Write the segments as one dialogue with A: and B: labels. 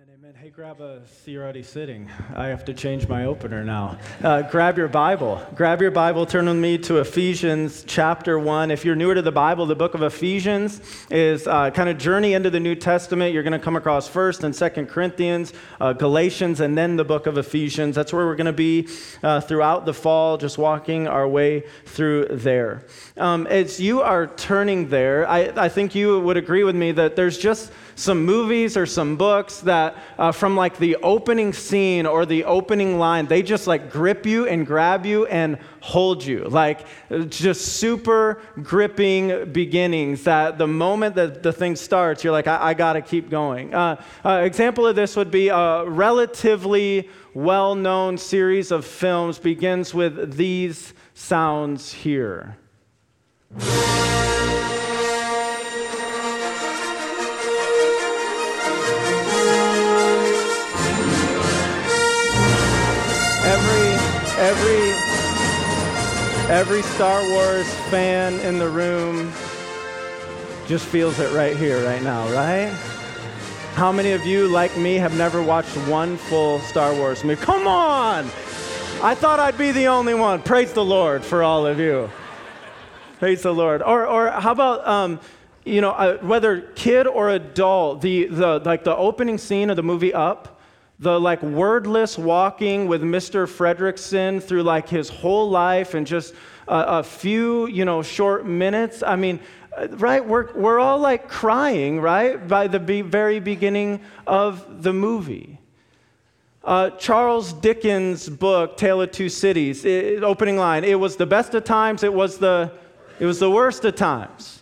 A: Amen. Hey, grab a. See, you're already sitting. I have to change my opener now. Uh, grab your Bible. Grab your Bible. Turn with me to Ephesians chapter one. If you're newer to the Bible, the book of Ephesians is uh, kind of journey into the New Testament. You're going to come across First and Second Corinthians, uh, Galatians, and then the book of Ephesians. That's where we're going to be uh, throughout the fall, just walking our way through there. Um, as you are turning there, I, I think you would agree with me that there's just some movies or some books that uh, from like the opening scene or the opening line, they just like grip you and grab you and hold you. Like just super gripping beginnings that the moment that the thing starts, you're like, I, I got to keep going. Uh, uh, example of this would be a relatively well known series of films begins with these sounds here. Every Star Wars fan in the room just feels it right here, right now, right? How many of you, like me, have never watched one full Star Wars movie? Come on! I thought I'd be the only one. Praise the Lord for all of you. Praise the Lord. Or, or how about, um, you know, uh, whether kid or adult, the, the, like the opening scene of the movie Up, the like wordless walking with Mr. Fredricksen through like his whole life and just a, a few, you know, short minutes. I mean, uh, right? We're, we're all like crying, right? By the be- very beginning of the movie. Uh, Charles Dickens' book, Tale of Two Cities, it, opening line, it was the best of times, it was the, it was the worst of times.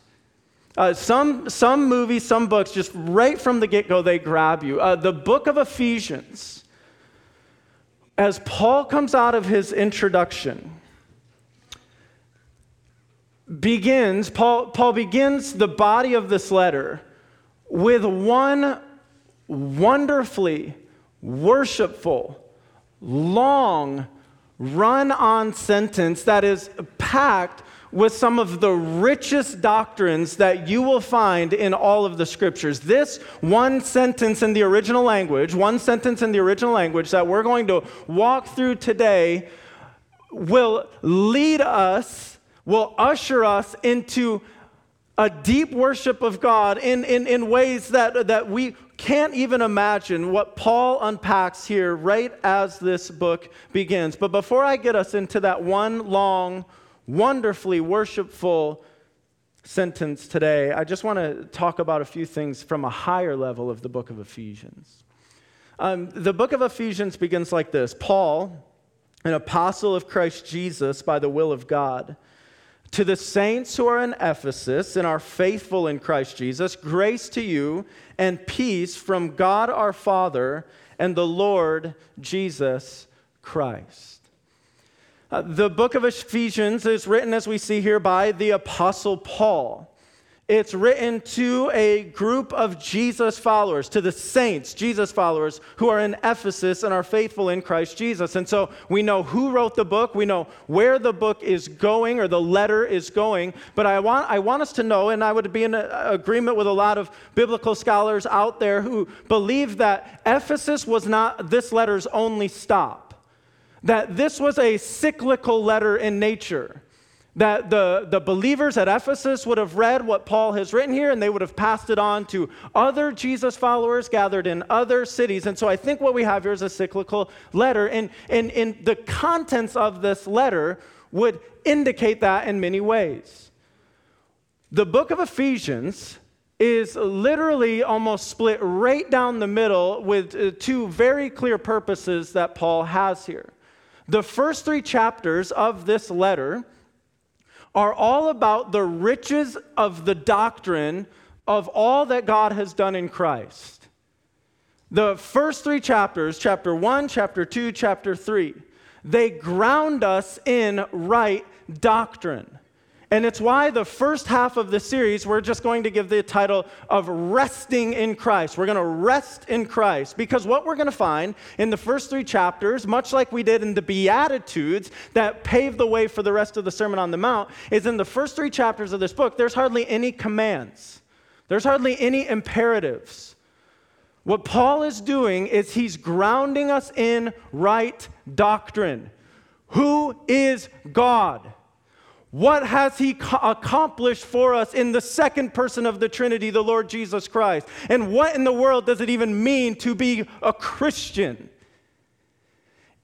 A: Uh, some, some movies, some books, just right from the get go, they grab you. Uh, the book of Ephesians, as Paul comes out of his introduction, begins, Paul, Paul begins the body of this letter with one wonderfully worshipful, long, run on sentence that is packed with some of the richest doctrines that you will find in all of the scriptures. This one sentence in the original language, one sentence in the original language that we're going to walk through today will lead us, will usher us into a deep worship of God in, in, in ways that, that we can't even imagine what Paul unpacks here right as this book begins. But before I get us into that one long wonderfully worshipful sentence today, I just want to talk about a few things from a higher level of the book of Ephesians. Um, the book of Ephesians begins like this Paul, an apostle of Christ Jesus by the will of God, to the saints who are in Ephesus and are faithful in Christ Jesus, grace to you and peace from God our Father and the Lord Jesus Christ. Uh, the book of Ephesians is written, as we see here, by the Apostle Paul. It's written to a group of Jesus followers, to the saints, Jesus followers, who are in Ephesus and are faithful in Christ Jesus. And so we know who wrote the book, we know where the book is going or the letter is going. But I want, I want us to know, and I would be in agreement with a lot of biblical scholars out there who believe that Ephesus was not this letter's only stop that this was a cyclical letter in nature. That the, the believers at Ephesus would have read what Paul has written here and they would have passed it on to other Jesus followers gathered in other cities. And so I think what we have here is a cyclical letter. And, and, and the contents of this letter would indicate that in many ways. The book of Ephesians is literally almost split right down the middle with uh, two very clear purposes that Paul has here. The first three chapters of this letter are all about the riches of the doctrine of all that God has done in Christ. The first three chapters, chapter 1, chapter 2, chapter 3, they ground us in right doctrine. And it's why the first half of the series, we're just going to give the title of Resting in Christ. We're going to rest in Christ. Because what we're going to find in the first three chapters, much like we did in the Beatitudes that paved the way for the rest of the Sermon on the Mount, is in the first three chapters of this book, there's hardly any commands, there's hardly any imperatives. What Paul is doing is he's grounding us in right doctrine. Who is God? What has he accomplished for us in the second person of the Trinity, the Lord Jesus Christ? And what in the world does it even mean to be a Christian?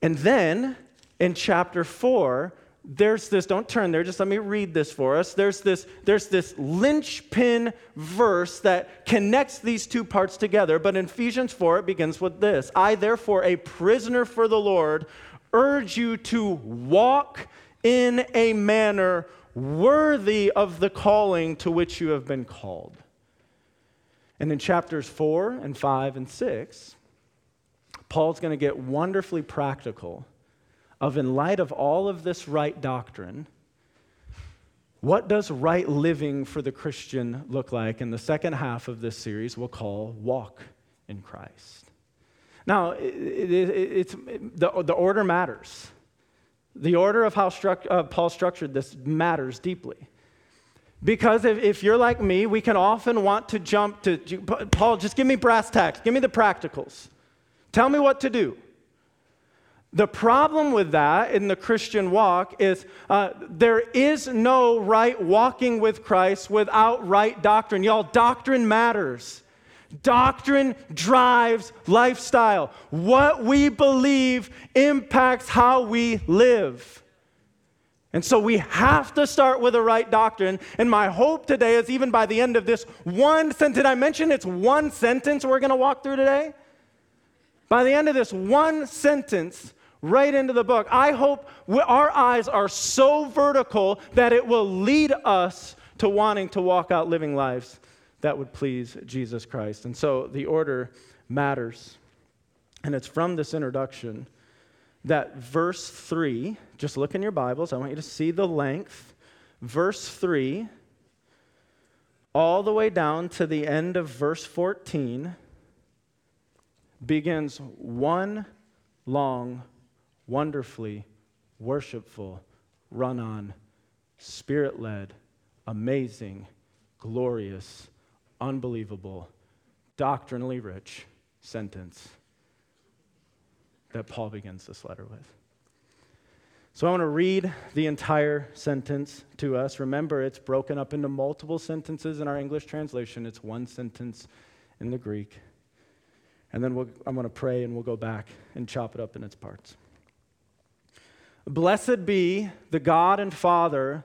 A: And then in chapter 4, there's this, don't turn there, just let me read this for us. There's this, there's this linchpin verse that connects these two parts together. But in Ephesians 4, it begins with this I, therefore, a prisoner for the Lord, urge you to walk in a manner worthy of the calling to which you have been called. And in chapters 4 and 5 and 6, Paul's going to get wonderfully practical of, in light of all of this right doctrine, what does right living for the Christian look like? In the second half of this series, we'll call Walk in Christ. Now, it, it, it's, the, the order matters. The order of how uh, Paul structured this matters deeply. Because if, if you're like me, we can often want to jump to, Paul, just give me brass tacks, give me the practicals. Tell me what to do. The problem with that in the Christian walk is uh, there is no right walking with Christ without right doctrine. Y'all, doctrine matters. Doctrine drives lifestyle. What we believe impacts how we live. And so we have to start with the right doctrine. And my hope today is even by the end of this one sentence, did I mention it's one sentence we're going to walk through today? By the end of this one sentence, right into the book. I hope our eyes are so vertical that it will lead us to wanting to walk out living lives that would please Jesus Christ. And so the order matters. And it's from this introduction that verse 3, just look in your Bibles, I want you to see the length. Verse 3, all the way down to the end of verse 14, begins one long wonderfully worshipful, run on, spirit led, amazing, glorious, unbelievable, doctrinally rich sentence that Paul begins this letter with. So I want to read the entire sentence to us. Remember, it's broken up into multiple sentences in our English translation, it's one sentence in the Greek. And then we'll, I'm going to pray and we'll go back and chop it up in its parts. Blessed be the God and Father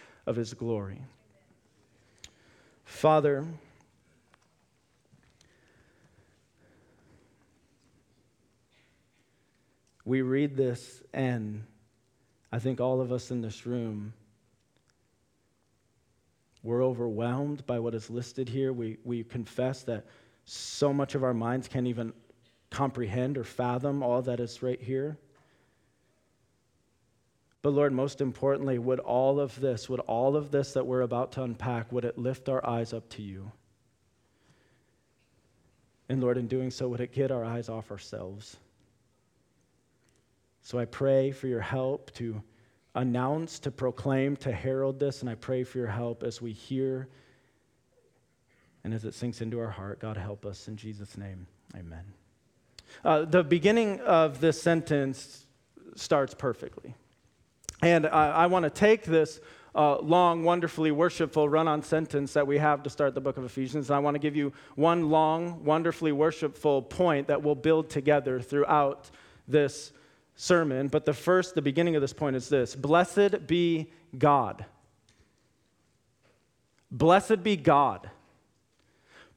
A: of his glory. Father, we read this, and I think all of us in this room, we're overwhelmed by what is listed here. We, we confess that so much of our minds can't even comprehend or fathom all that is right here. But Lord, most importantly, would all of this, would all of this that we're about to unpack, would it lift our eyes up to you? And Lord, in doing so, would it get our eyes off ourselves? So I pray for your help to announce, to proclaim, to herald this, and I pray for your help as we hear and as it sinks into our heart, God help us in Jesus' name. Amen. Uh, the beginning of this sentence starts perfectly. And I, I want to take this uh, long, wonderfully worshipful run on sentence that we have to start the book of Ephesians. And I want to give you one long, wonderfully worshipful point that we'll build together throughout this sermon. But the first, the beginning of this point is this Blessed be God. Blessed be God.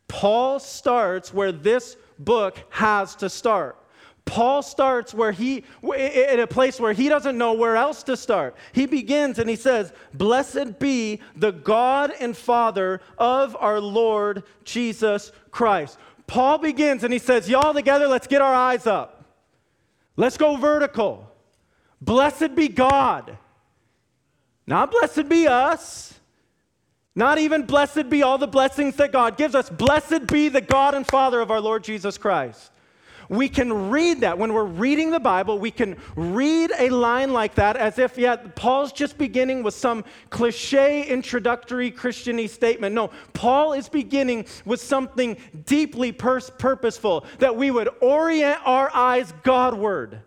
A: Paul starts where this book has to start. Paul starts where he, in a place where he doesn't know where else to start. He begins and he says, Blessed be the God and Father of our Lord Jesus Christ. Paul begins and he says, Y'all together, let's get our eyes up. Let's go vertical. Blessed be God. Not blessed be us. Not even blessed be all the blessings that God gives us. Blessed be the God and Father of our Lord Jesus Christ. We can read that. When we're reading the Bible, we can read a line like that as if, yeah, Paul's just beginning with some cliche introductory Christiany statement. No, Paul is beginning with something deeply purposeful that we would orient our eyes Godward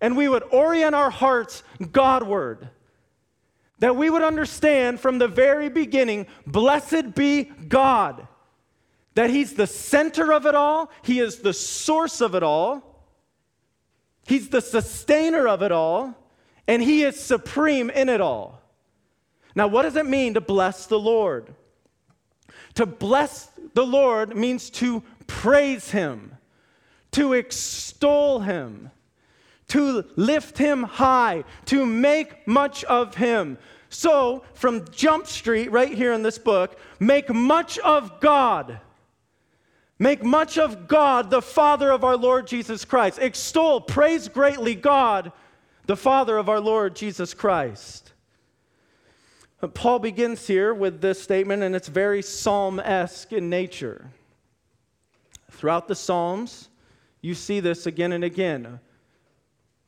A: and we would orient our hearts Godward. That we would understand from the very beginning, blessed be God that He's the center of it all, He is the source of it all, He's the sustainer of it all, and He is supreme in it all. Now, what does it mean to bless the Lord? To bless the Lord means to praise Him, to extol Him, to lift Him high, to make much of Him. So, from Jump Street, right here in this book, make much of God. Make much of God, the Father of our Lord Jesus Christ. Extol, praise greatly God, the Father of our Lord Jesus Christ. Uh, Paul begins here with this statement, and it's very psalm esque in nature. Throughout the Psalms, you see this again and again.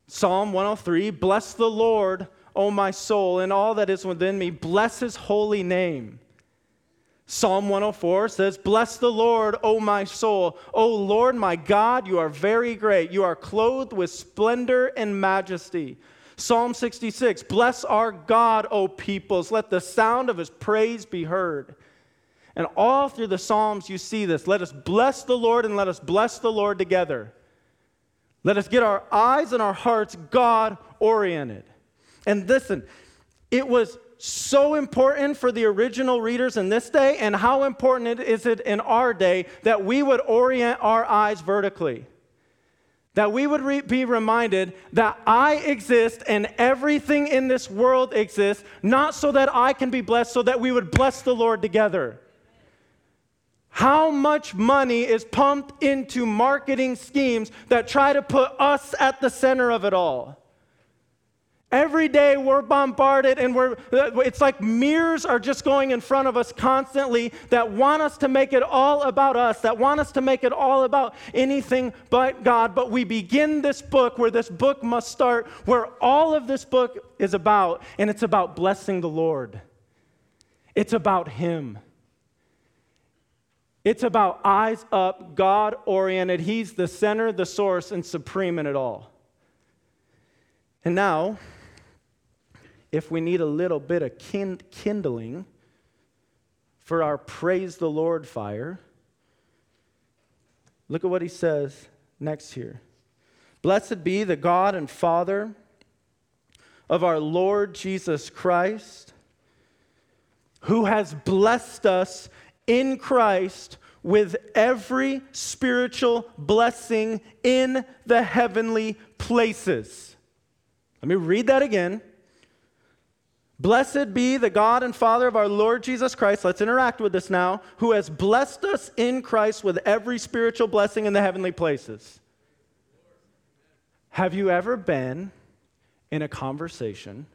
A: Psalm 103 Bless the Lord, O my soul, and all that is within me. Bless his holy name. Psalm 104 says, Bless the Lord, O my soul. O Lord my God, you are very great. You are clothed with splendor and majesty. Psalm 66 Bless our God, O peoples. Let the sound of his praise be heard. And all through the Psalms, you see this. Let us bless the Lord and let us bless the Lord together. Let us get our eyes and our hearts God oriented. And listen, it was so important for the original readers in this day, and how important is it in our day that we would orient our eyes vertically? That we would re- be reminded that I exist and everything in this world exists, not so that I can be blessed, so that we would bless the Lord together. How much money is pumped into marketing schemes that try to put us at the center of it all? Every day we're bombarded, and we're, it's like mirrors are just going in front of us constantly that want us to make it all about us, that want us to make it all about anything but God. But we begin this book where this book must start, where all of this book is about, and it's about blessing the Lord. It's about Him. It's about eyes up, God oriented. He's the center, the source, and supreme in it all. And now, if we need a little bit of kindling for our praise the Lord fire, look at what he says next here. Blessed be the God and Father of our Lord Jesus Christ, who has blessed us in Christ with every spiritual blessing in the heavenly places. Let me read that again. Blessed be the God and Father of our Lord Jesus Christ. Let's interact with this now, who has blessed us in Christ with every spiritual blessing in the heavenly places. Have you ever been in a conversation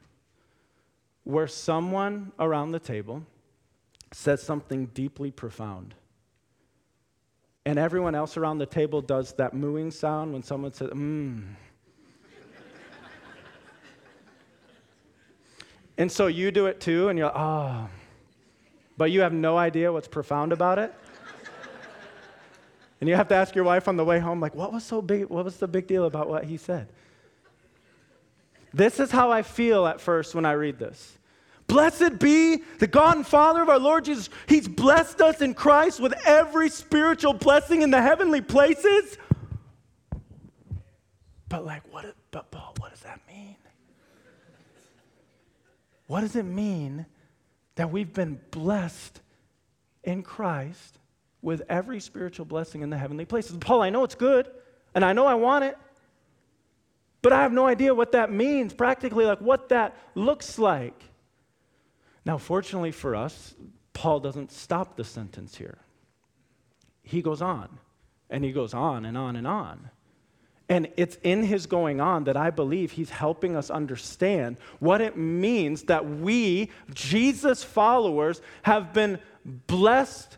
A: where someone around the table says something deeply profound? And everyone else around the table does that mooing sound when someone says, mmm. And so you do it too, and you're like, oh, but you have no idea what's profound about it? And you have to ask your wife on the way home, like, what was so big? What was the big deal about what he said? This is how I feel at first when I read this. Blessed be the God and Father of our Lord Jesus. He's blessed us in Christ with every spiritual blessing in the heavenly places. But, like, what, but Paul, what does that mean? What does it mean that we've been blessed in Christ with every spiritual blessing in the heavenly places? Paul, I know it's good, and I know I want it, but I have no idea what that means practically, like what that looks like. Now, fortunately for us, Paul doesn't stop the sentence here. He goes on, and he goes on and on and on. And it's in his going on that I believe he's helping us understand what it means that we, Jesus followers, have been blessed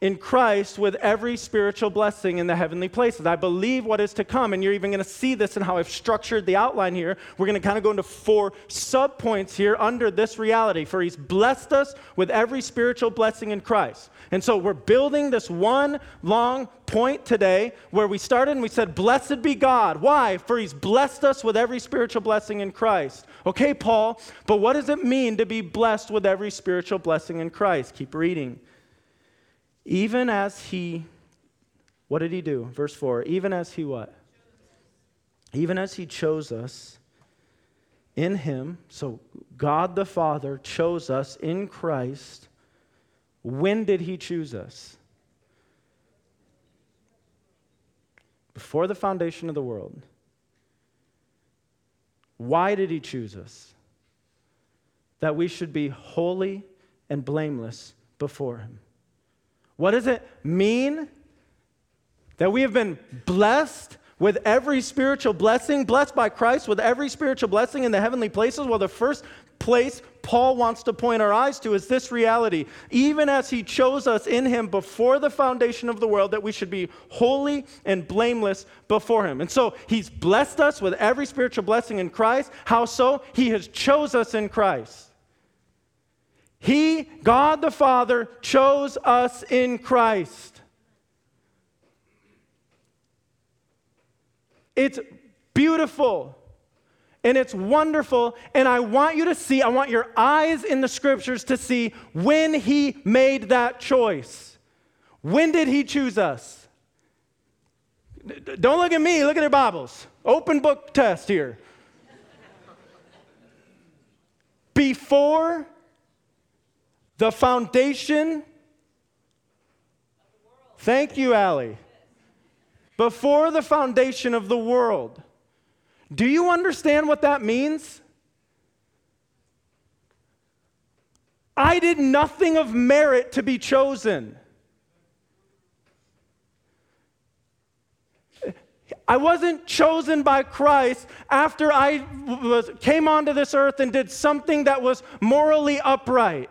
A: in Christ with every spiritual blessing in the heavenly places. I believe what is to come, and you're even going to see this in how I've structured the outline here. We're going to kind of go into four subpoints here under this reality. For He's blessed us with every spiritual blessing in Christ. And so we're building this one long point today where we started and we said, Blessed be God. Why? For He's blessed us with every spiritual blessing in Christ. Okay, Paul, but what does it mean to be blessed with every spiritual blessing in Christ? Keep reading. Even as he, what did he do? Verse 4 Even as he what? Even as he chose us in him, so God the Father chose us in Christ. When did he choose us? Before the foundation of the world. Why did he choose us? That we should be holy and blameless before him. What does it mean that we have been blessed with every spiritual blessing, blessed by Christ with every spiritual blessing in the heavenly places? Well, the first place Paul wants to point our eyes to is this reality. Even as he chose us in him before the foundation of the world, that we should be holy and blameless before him. And so he's blessed us with every spiritual blessing in Christ. How so? He has chose us in Christ. He, God the Father, chose us in Christ. It's beautiful and it's wonderful. And I want you to see, I want your eyes in the scriptures to see when He made that choice. When did He choose us? Don't look at me, look at your Bibles. Open book test here. Before the foundation. Thank you, Allie. Before the foundation of the world. Do you understand what that means? I did nothing of merit to be chosen. I wasn't chosen by Christ after I was, came onto this earth and did something that was morally upright.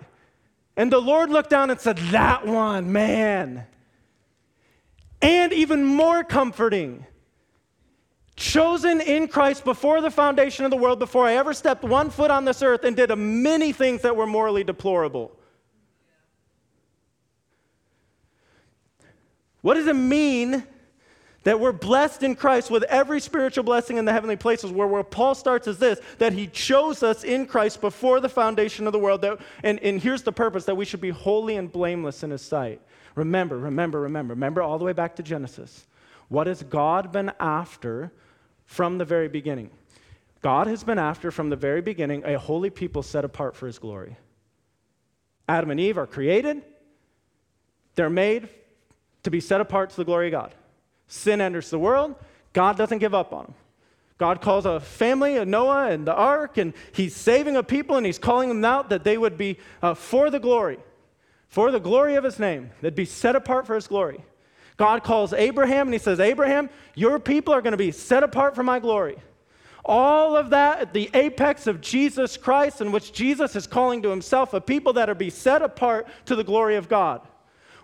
A: And the Lord looked down and said, That one, man. And even more comforting, chosen in Christ before the foundation of the world, before I ever stepped one foot on this earth and did many things that were morally deplorable. What does it mean that we're blessed in Christ with every spiritual blessing in the heavenly places. Where, where Paul starts is this that he chose us in Christ before the foundation of the world. That, and, and here's the purpose that we should be holy and blameless in his sight. Remember, remember, remember, remember all the way back to Genesis. What has God been after from the very beginning? God has been after from the very beginning a holy people set apart for his glory. Adam and Eve are created, they're made to be set apart to the glory of God. Sin enters the world. God doesn't give up on them. God calls a family, a Noah and the ark, and he's saving a people and he's calling them out that they would be uh, for the glory, for the glory of his name. They'd be set apart for his glory. God calls Abraham and he says, Abraham, your people are going to be set apart for my glory. All of that at the apex of Jesus Christ, in which Jesus is calling to himself a people that are be set apart to the glory of God.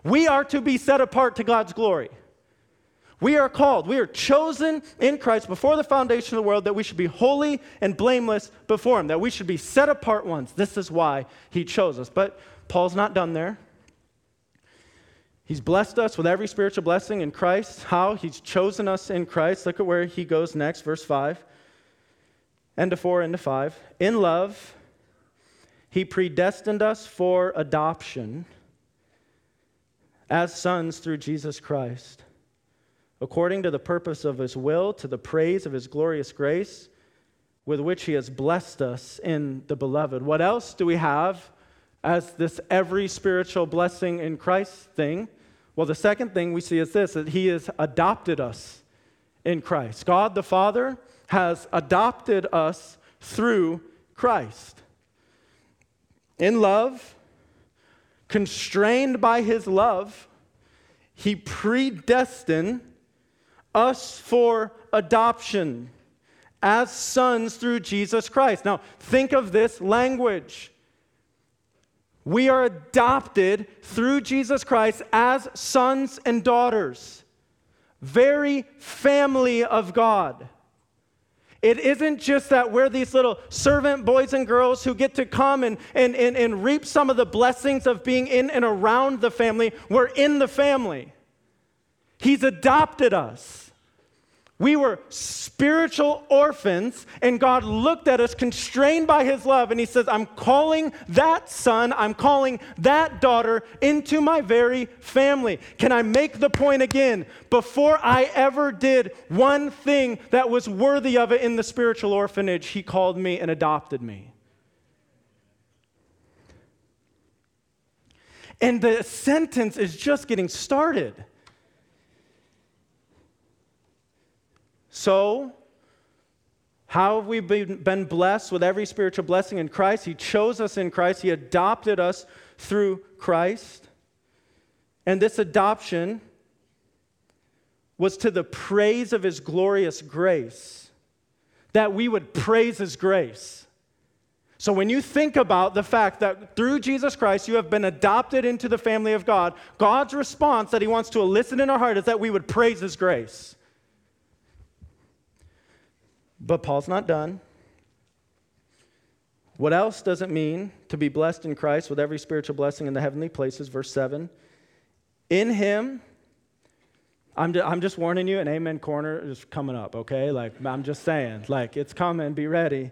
A: We are to be set apart to God's glory. We are called, we are chosen in Christ before the foundation of the world that we should be holy and blameless before Him, that we should be set apart ones. This is why He chose us. But Paul's not done there. He's blessed us with every spiritual blessing in Christ. How? He's chosen us in Christ. Look at where he goes next, verse 5. End to 4, end to 5. In love, he predestined us for adoption as sons through Jesus Christ, according to the purpose of his will, to the praise of his glorious grace, with which he has blessed us in the beloved. What else do we have as this every spiritual blessing in Christ thing? Well, the second thing we see is this that he has adopted us in Christ. God the Father has adopted us through Christ. In love, constrained by his love, he predestined us for adoption as sons through Jesus Christ. Now, think of this language. We are adopted through Jesus Christ as sons and daughters, very family of God. It isn't just that we're these little servant boys and girls who get to come and, and, and, and reap some of the blessings of being in and around the family. We're in the family. He's adopted us. We were spiritual orphans, and God looked at us constrained by His love, and He says, I'm calling that son, I'm calling that daughter into my very family. Can I make the point again? Before I ever did one thing that was worthy of it in the spiritual orphanage, He called me and adopted me. And the sentence is just getting started. So, how have we been blessed with every spiritual blessing in Christ? He chose us in Christ, He adopted us through Christ. And this adoption was to the praise of His glorious grace, that we would praise His grace. So, when you think about the fact that through Jesus Christ you have been adopted into the family of God, God's response that He wants to elicit in our heart is that we would praise His grace. But Paul's not done. What else does it mean to be blessed in Christ with every spiritual blessing in the heavenly places? Verse 7. In him, I'm, I'm just warning you, an amen corner is coming up, okay? Like, I'm just saying, like, it's coming, be ready.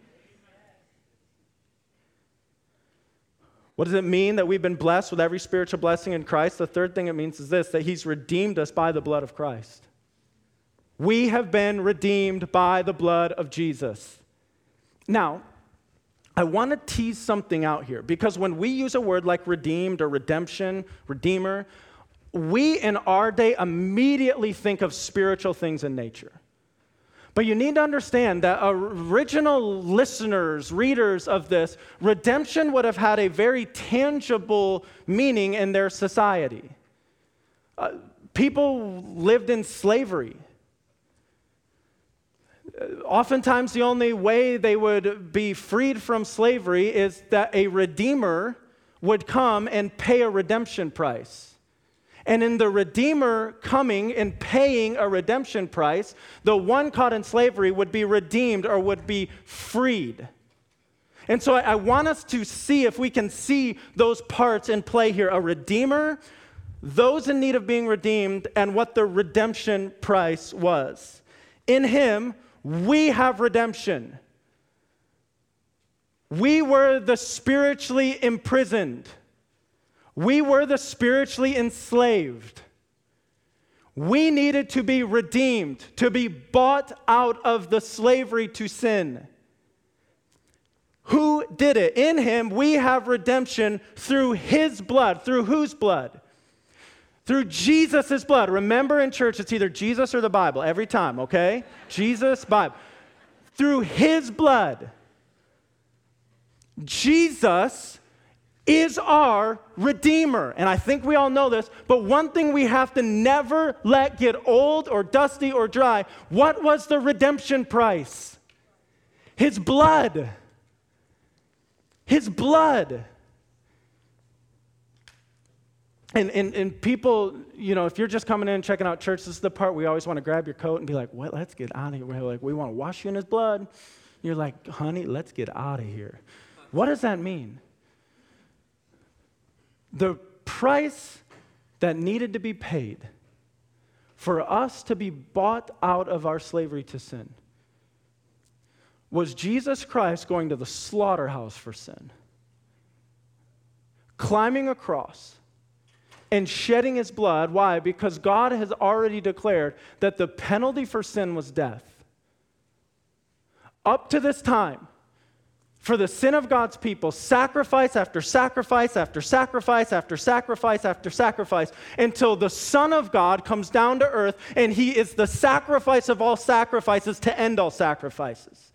A: What does it mean that we've been blessed with every spiritual blessing in Christ? The third thing it means is this that He's redeemed us by the blood of Christ. We have been redeemed by the blood of Jesus. Now, I want to tease something out here because when we use a word like redeemed or redemption, redeemer, we in our day immediately think of spiritual things in nature. But you need to understand that original listeners, readers of this, redemption would have had a very tangible meaning in their society. Uh, people lived in slavery. Uh, oftentimes, the only way they would be freed from slavery is that a redeemer would come and pay a redemption price. And in the Redeemer coming and paying a redemption price, the one caught in slavery would be redeemed or would be freed. And so I, I, want us to see if we can see those parts in play here a Redeemer, those in need of being redeemed, and what the redemption price was. In Him, we have redemption. We were the spiritually imprisoned. We were the spiritually enslaved. We needed to be redeemed, to be bought out of the slavery to sin. Who did it? In him, we have redemption through his blood. Through whose blood? Through Jesus' blood. Remember in church, it's either Jesus or the Bible every time, okay? Jesus, Bible. Through his blood. Jesus is our Redeemer. And I think we all know this, but one thing we have to never let get old or dusty or dry what was the redemption price? His blood. His blood. And, and, and people, you know, if you're just coming in and checking out church, this is the part we always want to grab your coat and be like, what? Let's get out of here. We're like, we want to wash you in his blood. You're like, honey, let's get out of here. What does that mean? The price that needed to be paid for us to be bought out of our slavery to sin was Jesus Christ going to the slaughterhouse for sin, climbing a cross and shedding his blood. Why? Because God has already declared that the penalty for sin was death. Up to this time, for the sin of God's people, sacrifice after sacrifice after sacrifice after sacrifice after sacrifice until the Son of God comes down to earth and he is the sacrifice of all sacrifices to end all sacrifices.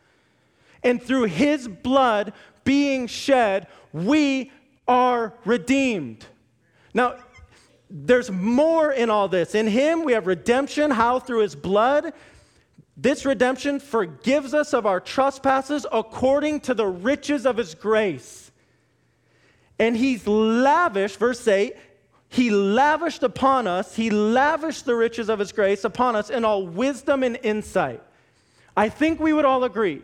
A: And through his blood being shed, we are redeemed. Now, there's more in all this. In him, we have redemption. How? Through his blood. This redemption forgives us of our trespasses according to the riches of his grace. And he's lavished, verse 8, he lavished upon us, he lavished the riches of his grace upon us in all wisdom and insight. I think we would all agree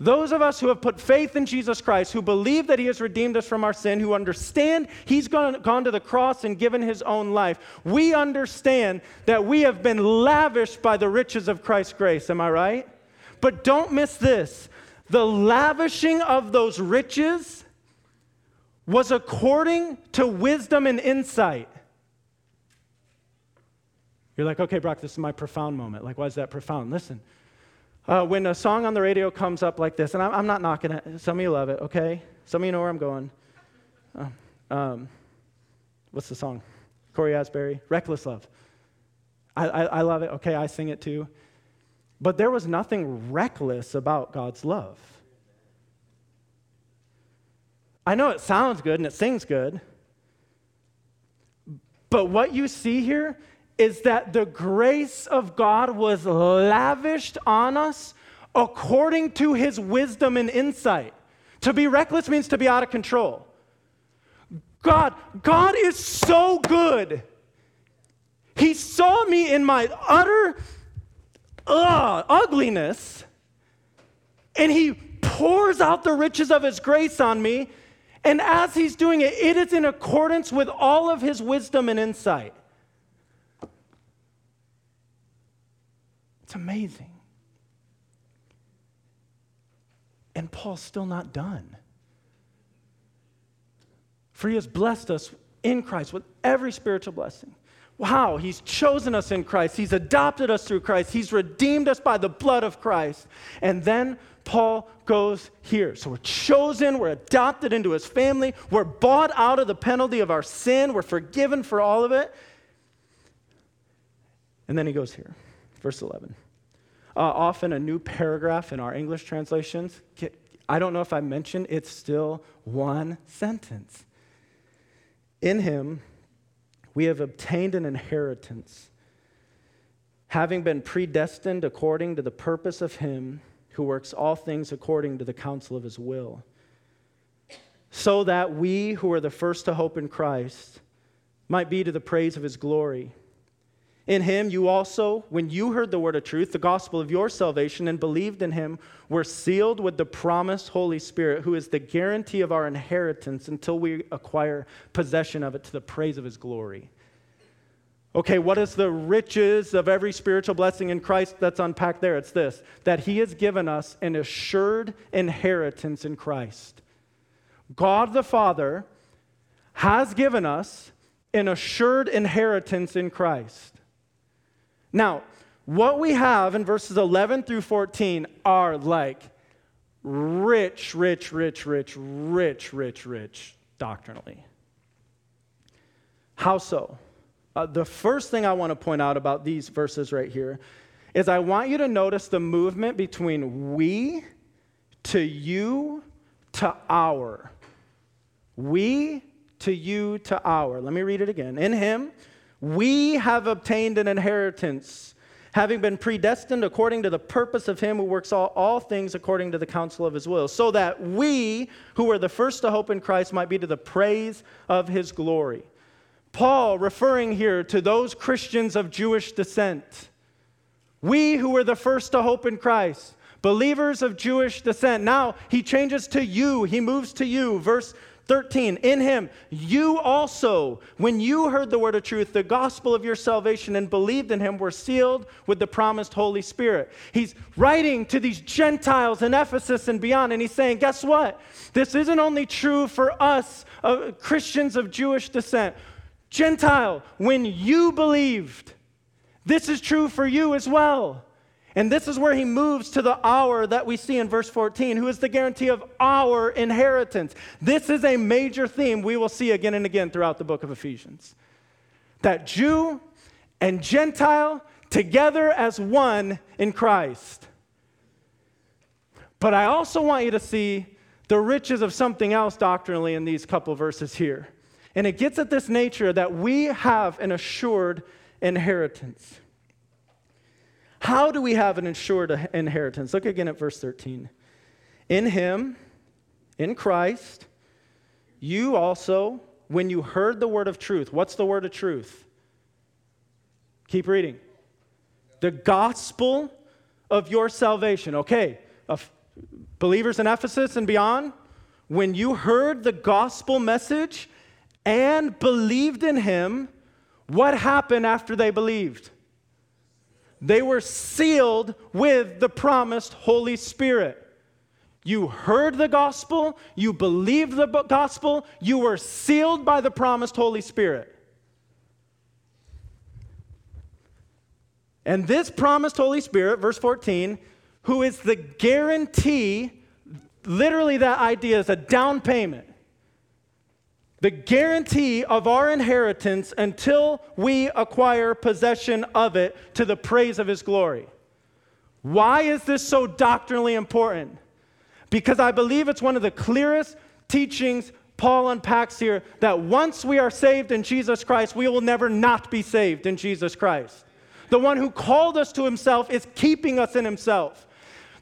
A: those of us who have put faith in Jesus Christ, who believe that He has redeemed us from our sin, who understand He's gone, gone, to the cross and given His own life, we understand that we have been lavished by the riches of Christ's grace. Am I right? But don't miss this the lavishing of those riches was according to wisdom and insight. You're like, okay, Brock, this is my profound moment. Like, why is that profound? Listen. Uh, when a song on the radio comes up like this, and I'm, I'm, not knocking it, some of you love it, okay? Some of you know where I'm going. Uh, um, what's the song? Cory Asbury, Reckless Love. I, I, I love it, okay? I sing it too. But there was nothing reckless about God's love. I know it sounds good and it sings good, but what you see here is that the grace of God was lavished on us according to his wisdom and insight. To be reckless means to be out of control. God, God is so good. He saw me in my utter uh, ugliness, and he pours out the riches of his grace on me. And as he's doing it, it is in accordance with all of his wisdom and insight. Amazing. And Paul's still not done. For he has blessed us in Christ with every spiritual blessing. Wow, he's chosen us in Christ. He's adopted us through Christ. He's redeemed us by the blood of Christ. And then Paul goes here. So we're chosen, we're adopted into his family, we're bought out of the penalty of our sin, we're forgiven for all of it. And then he goes here, verse 11 uh, often a new paragraph in our English translations. I don't know if I mentioned, it's still one sentence. In him, we have obtained an inheritance, having been predestined according to the purpose of him who works all things according to the counsel of his will, so that we who are the first to hope in Christ might be to the praise of his glory. In him, you also, when you heard the word of truth, the gospel of your salvation, and believed in him, were sealed with the promised Holy Spirit, who is the guarantee of our inheritance until we acquire possession of it to the praise of his glory. Okay, what is the riches of every spiritual blessing in Christ that's unpacked there? It's this that he has given us an assured inheritance in Christ. God the Father has given us an assured inheritance in Christ. Now, what we have in verses 11 through 14 are like rich, rich, rich, rich, rich, rich, rich doctrinally. How so? Uh, the first thing I want to point out about these verses right here is I want you to notice the movement between we to you to our. We to you to our. Let me read it again. In him, we have obtained an inheritance, having been predestined according to the purpose of him who works all, all things according to the counsel of his will, so that we, who were the first to hope in Christ, might be to the praise of his glory. Paul referring here to those Christians of Jewish descent. We who were the first to hope in Christ, believers of Jewish descent. Now he changes to you, he moves to you. Verse 13, in him, you also, when you heard the word of truth, the gospel of your salvation, and believed in him, were sealed with the promised Holy Spirit. He's writing to these Gentiles in Ephesus and beyond, and he's saying, guess what? This isn't only true for us, uh, Christians of Jewish descent. Gentile, when you believed, this is true for you as well. And this is where he moves to the hour that we see in verse 14, who is the guarantee of our inheritance. This is a major theme we will see again and again throughout the book of Ephesians. That Jew and Gentile together as one in Christ. But I also want you to see the riches of something else doctrinally in these couple verses here. And it gets at this nature that we have an assured inheritance. How do we have an insured inheritance? Look again at verse 13. In him, in Christ, you also, when you heard the word of truth, what's the word of truth? Keep reading. The gospel of your salvation. Okay, believers in Ephesus and beyond, when you heard the gospel message and believed in him, what happened after they believed? They were sealed with the promised Holy Spirit. You heard the gospel, you believed the gospel, you were sealed by the promised Holy Spirit. And this promised Holy Spirit, verse 14, who is the guarantee, literally, that idea is a down payment the guarantee of our inheritance until we acquire possession of it to the praise of his glory. Why is this so doctrinally important? Because I believe it's one of the clearest teachings Paul unpacks here that once we are saved in Jesus Christ, we will never not be saved in Jesus Christ. The one who called us to himself is keeping us in himself.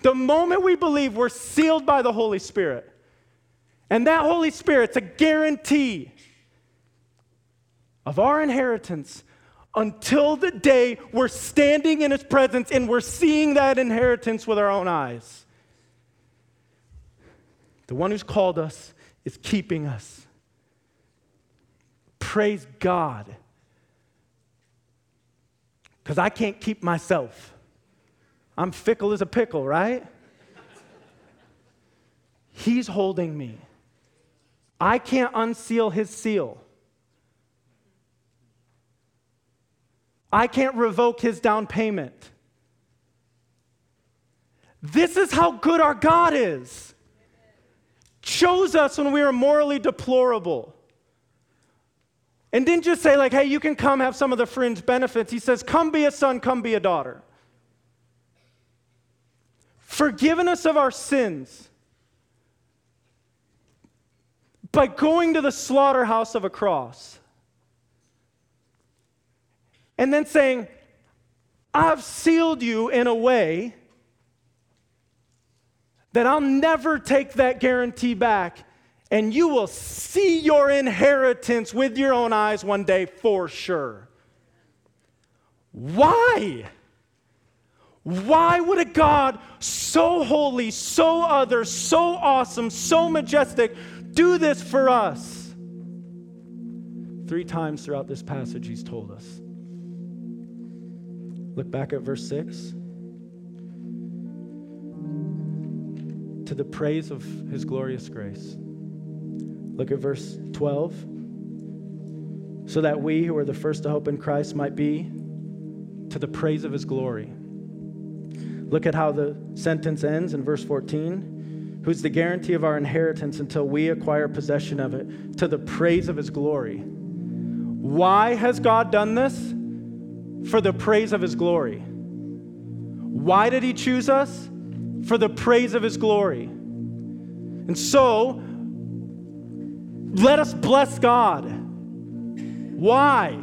A: The moment we believe, we're sealed by the Holy Spirit. And that Holy Spirit's a guarantee of our inheritance until the day we're standing in His presence and we're seeing that inheritance with our own eyes. The one who's called us is keeping us. Praise God. Because I can't keep myself. I'm fickle as a pickle, right? He's holding me. I can't unseal his seal. I can't revoke his down payment. This is how good our God is. Chose us when we were morally deplorable. And didn't just say, like, hey, you can come have some of the fringe benefits. He says, come be a son, come be a daughter. Forgiven us of our sins by going to the slaughterhouse of a cross and then saying, I've sealed you in a way that I'll never take that guarantee back, and you will see your inheritance with your own eyes one day for sure. Why? Why would a God so holy, so other, so awesome, so majestic do this for us. Three times throughout this passage, he's told us. Look back at verse 6. To the praise of his glorious grace. Look at verse 12. So that we who are the first to hope in Christ might be to the praise of his glory. Look at how the sentence ends in verse 14 who's the guarantee of our inheritance until we acquire possession of it, to the praise of his glory. Why has God done this? For the praise of his glory. Why did he choose us? For the praise of his glory. And so, let us bless God. Why?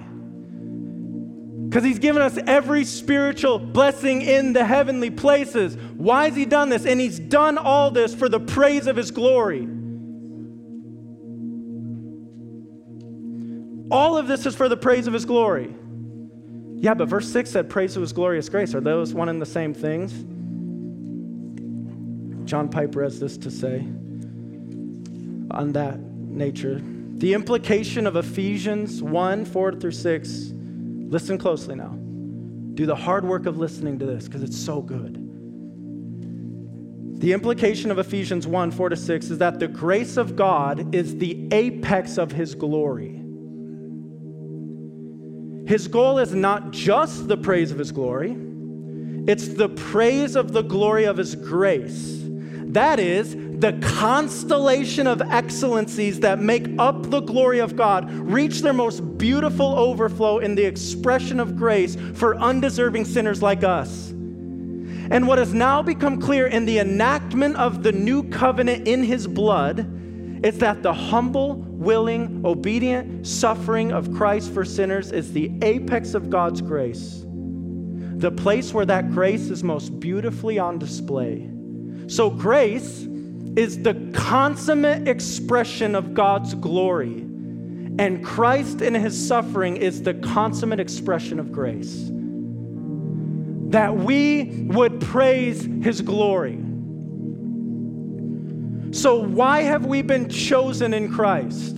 A: Because he's given us every spiritual blessing in the heavenly places. Why has he done this? And he's done all this for the praise of his glory. All of this is for the praise of his glory. Yeah, but verse 6 said, Praise to his glorious grace. Are those one and the same things? John Piper has this to say on that nature. The implication of Ephesians 1 4 through 6, listen closely now. Do the hard work of listening to this because it's so good. The implication of Ephesians 1 4 to 6 is that the grace of God is the apex of his glory. His goal is not just the praise of his glory, it's the praise of the glory of his grace. That is, the constellation of excellencies that make up the glory of God reach their most beautiful overflow in the expression of grace for undeserving sinners like us. And what has now become clear in the enactment of the new covenant in his blood is that the humble willing, obedient suffering of Christ for sinners is the apex of God's grace, the place where that grace is most beautifully on display. So, grace is the consummate expression of God's glory, and Christ in his suffering is the consummate expression of grace. That we would praise his glory. So, why have we been chosen in Christ?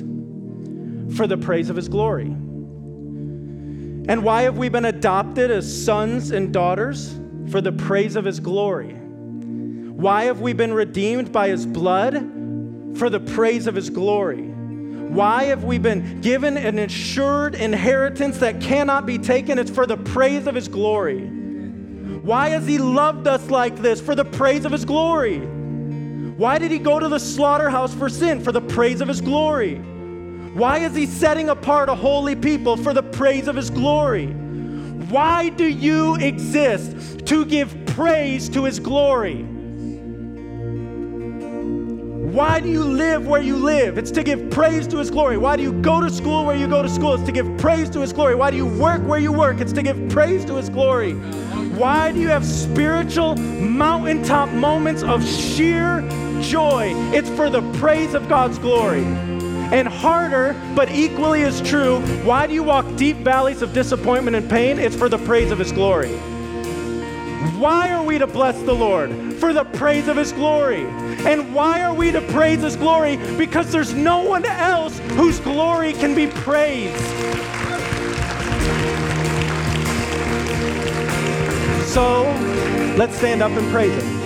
A: For the praise of his glory. And why have we been adopted as sons and daughters? For the praise of his glory. Why have we been redeemed by his blood? For the praise of his glory. Why have we been given an assured inheritance that cannot be taken? It's for the praise of his glory. Why has he loved us like this? For the praise of his glory. Why did he go to the slaughterhouse for sin? For the praise of his glory. Why is he setting apart a holy people? For the praise of his glory. Why do you exist? To give praise to his glory. Why do you live where you live? It's to give praise to His glory. Why do you go to school where you go to school? It's to give praise to His glory. Why do you work where you work? It's to give praise to His glory. Why do you have spiritual mountaintop moments of sheer joy. It's for the praise of God's glory. And harder, but equally as true, why do you walk deep valleys of disappointment and pain? It's for the praise of His glory. Why are we to bless the Lord? For the praise of His glory. And why are we to praise His glory? Because there's no one else whose glory can be praised. So let's stand up and praise Him.